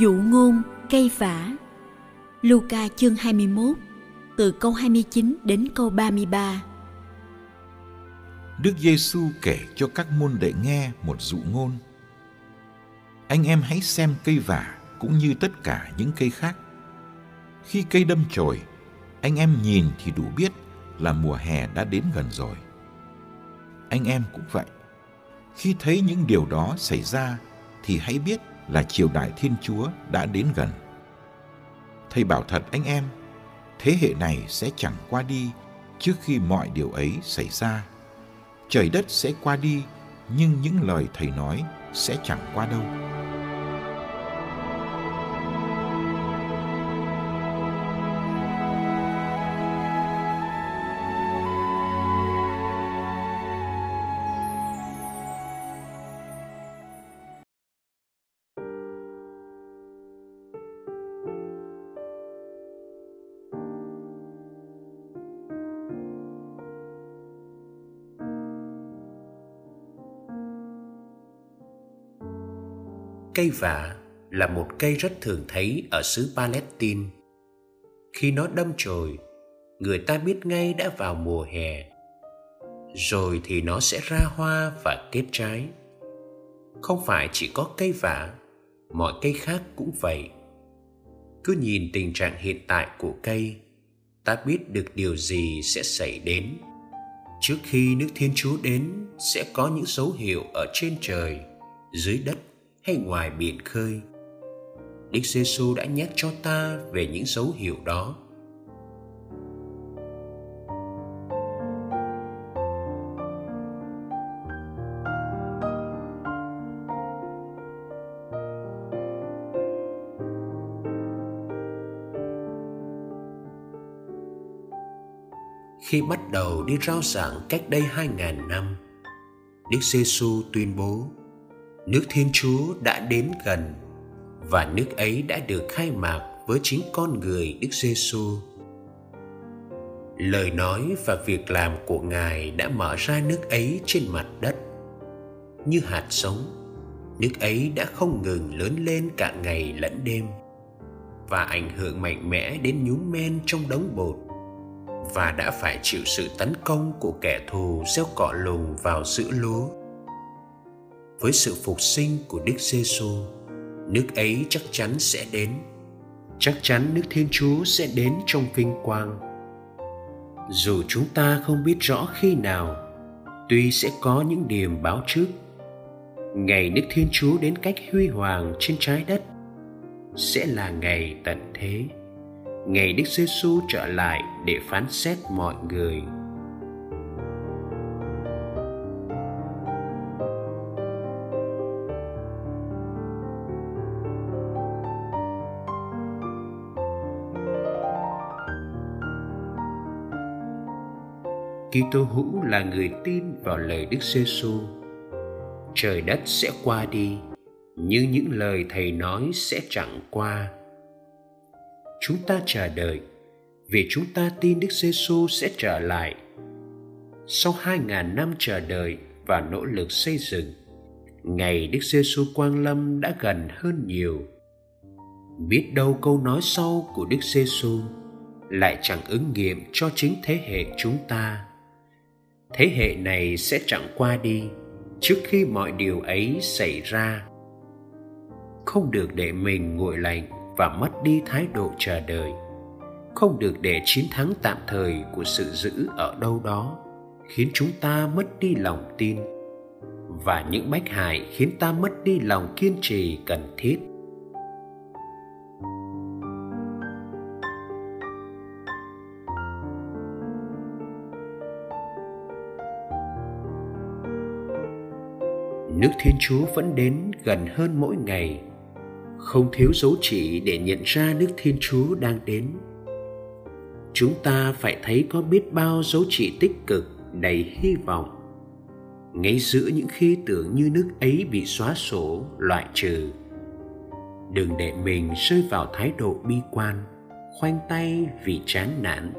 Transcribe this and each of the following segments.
Dụ ngôn cây vả Luca chương 21 từ câu 29 đến câu 33 Đức Giêsu kể cho các môn đệ nghe một dụ ngôn. Anh em hãy xem cây vả cũng như tất cả những cây khác. Khi cây đâm chồi, anh em nhìn thì đủ biết là mùa hè đã đến gần rồi. Anh em cũng vậy. Khi thấy những điều đó xảy ra thì hãy biết là triều đại Thiên Chúa đã đến gần. Thầy bảo thật anh em, thế hệ này sẽ chẳng qua đi trước khi mọi điều ấy xảy ra. Trời đất sẽ qua đi, nhưng những lời thầy nói sẽ chẳng qua đâu. Cây vả là một cây rất thường thấy ở xứ Palestine. Khi nó đâm chồi, người ta biết ngay đã vào mùa hè. Rồi thì nó sẽ ra hoa và kết trái. Không phải chỉ có cây vả, mọi cây khác cũng vậy. Cứ nhìn tình trạng hiện tại của cây, ta biết được điều gì sẽ xảy đến. Trước khi nước Thiên Chúa đến sẽ có những dấu hiệu ở trên trời, dưới đất hay ngoài biển khơi. Đức giê xu đã nhắc cho ta về những dấu hiệu đó. Khi bắt đầu đi rao giảng cách đây hai ngàn năm, Đức Giêsu tuyên bố nước Thiên Chúa đã đến gần và nước ấy đã được khai mạc với chính con người Đức Giêsu. Lời nói và việc làm của Ngài đã mở ra nước ấy trên mặt đất. Như hạt giống, nước ấy đã không ngừng lớn lên cả ngày lẫn đêm và ảnh hưởng mạnh mẽ đến nhúm men trong đống bột và đã phải chịu sự tấn công của kẻ thù gieo cọ lùng vào giữa lúa với sự phục sinh của Đức Giêsu, nước ấy chắc chắn sẽ đến. Chắc chắn nước Thiên Chúa sẽ đến trong vinh quang. Dù chúng ta không biết rõ khi nào, tuy sẽ có những điểm báo trước. Ngày nước Thiên Chúa đến cách huy hoàng trên trái đất sẽ là ngày tận thế. Ngày Đức Giêsu trở lại để phán xét mọi người. Kitô hữu là người tin vào lời Đức Giêsu. Trời đất sẽ qua đi, nhưng những lời thầy nói sẽ chẳng qua. Chúng ta chờ đợi vì chúng ta tin Đức Giêsu sẽ trở lại. Sau hai ngàn năm chờ đợi và nỗ lực xây dựng, ngày Đức Giêsu quang lâm đã gần hơn nhiều. Biết đâu câu nói sau của Đức Giêsu lại chẳng ứng nghiệm cho chính thế hệ chúng ta thế hệ này sẽ chẳng qua đi trước khi mọi điều ấy xảy ra. Không được để mình nguội lạnh và mất đi thái độ chờ đợi. Không được để chiến thắng tạm thời của sự giữ ở đâu đó khiến chúng ta mất đi lòng tin. Và những bách hại khiến ta mất đi lòng kiên trì cần thiết. Nước thiên chúa vẫn đến gần hơn mỗi ngày. Không thiếu dấu chỉ để nhận ra nước thiên chúa đang đến. Chúng ta phải thấy có biết bao dấu chỉ tích cực, đầy hy vọng. Ngay giữa những khi tưởng như nước ấy bị xóa sổ, loại trừ, đừng để mình rơi vào thái độ bi quan, khoanh tay vì chán nản.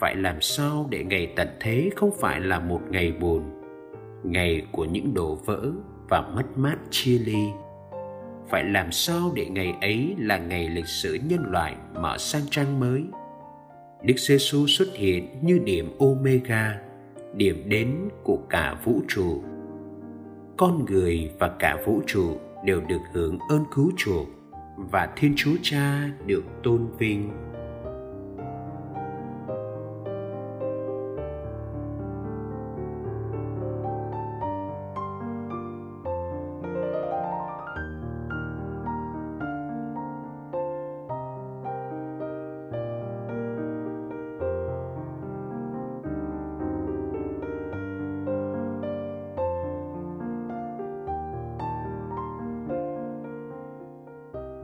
Phải làm sao để ngày tận thế không phải là một ngày buồn? Ngày của những đổ vỡ và mất mát chia ly. Phải làm sao để ngày ấy là ngày lịch sử nhân loại mở sang trang mới? Đức giê xu xuất hiện như điểm omega, điểm đến của cả vũ trụ. Con người và cả vũ trụ đều được hưởng ơn cứu chuộc và thiên chúa cha được tôn vinh.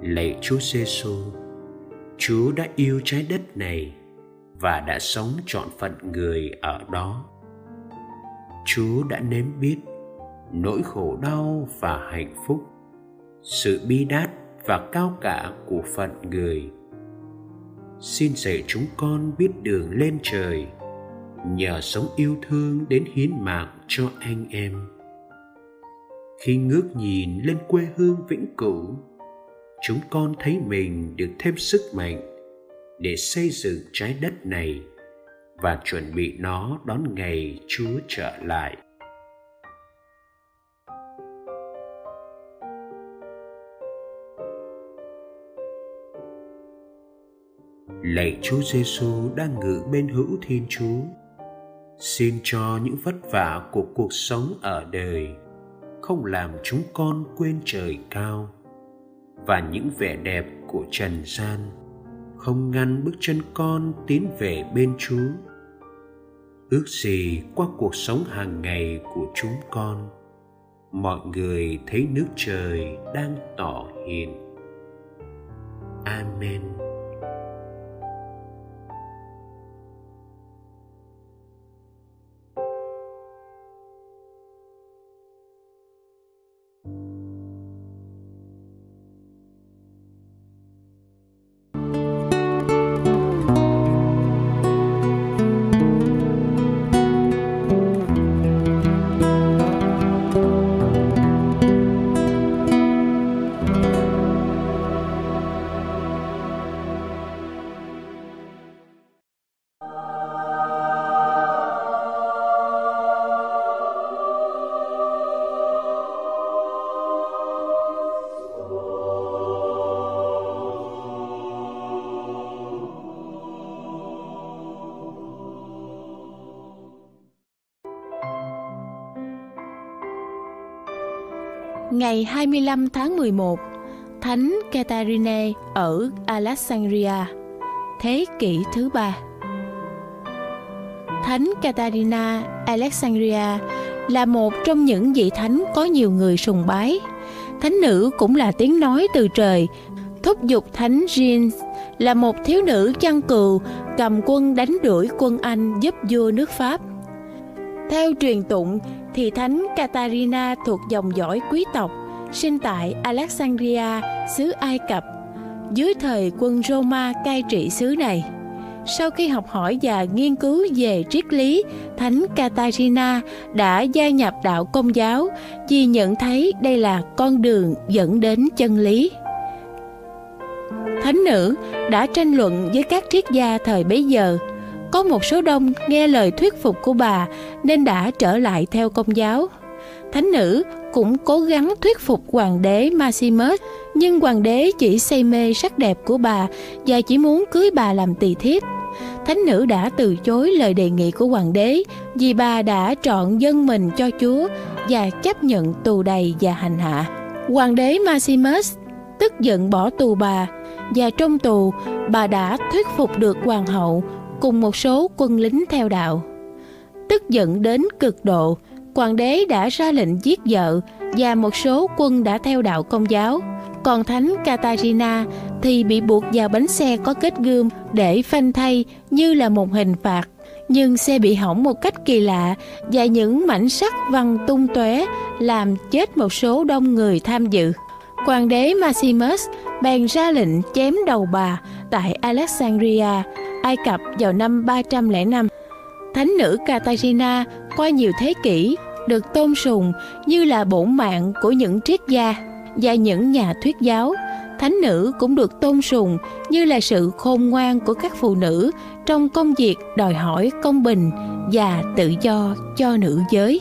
Lạy Chúa Giêsu, Chúa đã yêu trái đất này và đã sống trọn phận người ở đó. Chúa đã nếm biết nỗi khổ đau và hạnh phúc, sự bi đát và cao cả của phận người. Xin dạy chúng con biết đường lên trời, nhờ sống yêu thương đến hiến mạng cho anh em. Khi ngước nhìn lên quê hương vĩnh cửu, chúng con thấy mình được thêm sức mạnh để xây dựng trái đất này và chuẩn bị nó đón ngày Chúa trở lại. Lạy Chúa Giêsu đang ngự bên hữu Thiên Chúa, xin cho những vất vả của cuộc sống ở đời không làm chúng con quên trời cao và những vẻ đẹp của trần gian, không ngăn bước chân con tiến về bên chúa. Ước gì qua cuộc sống hàng ngày của chúng con, mọi người thấy nước trời đang tỏ hiện amen. Ngày 25 tháng 11, Thánh Catarine ở Alexandria, thế kỷ thứ ba. Thánh Catarina Alexandria là một trong những vị thánh có nhiều người sùng bái. Thánh nữ cũng là tiếng nói từ trời, thúc giục thánh Jean là một thiếu nữ chăn cừu cầm quân đánh đuổi quân Anh giúp vua nước Pháp. Theo truyền tụng thì thánh Catarina thuộc dòng dõi quý tộc, sinh tại Alexandria, xứ Ai Cập, dưới thời quân Roma cai trị xứ này. Sau khi học hỏi và nghiên cứu về triết lý, Thánh Catarina đã gia nhập đạo Công giáo vì nhận thấy đây là con đường dẫn đến chân lý. Thánh nữ đã tranh luận với các triết gia thời bấy giờ. Có một số đông nghe lời thuyết phục của bà nên đã trở lại theo công giáo. Thánh nữ cũng cố gắng thuyết phục hoàng đế Maximus, nhưng hoàng đế chỉ say mê sắc đẹp của bà và chỉ muốn cưới bà làm tỳ thiếp. Thánh nữ đã từ chối lời đề nghị của hoàng đế vì bà đã trọn dân mình cho Chúa và chấp nhận tù đầy và hành hạ. Hoàng đế Maximus tức giận bỏ tù bà và trong tù bà đã thuyết phục được hoàng hậu cùng một số quân lính theo đạo. Tức giận đến cực độ, hoàng đế đã ra lệnh giết vợ và một số quân đã theo đạo công giáo. Còn thánh Katarina thì bị buộc vào bánh xe có kết gươm để phanh thay như là một hình phạt. Nhưng xe bị hỏng một cách kỳ lạ và những mảnh sắt văng tung tóe làm chết một số đông người tham dự. Hoàng đế Maximus bèn ra lệnh chém đầu bà tại Alexandria, Ai Cập vào năm 305. Thánh nữ Katarina qua nhiều thế kỷ được tôn sùng như là bổn mạng của những triết gia và những nhà thuyết giáo. Thánh nữ cũng được tôn sùng như là sự khôn ngoan của các phụ nữ trong công việc đòi hỏi công bình và tự do cho nữ giới.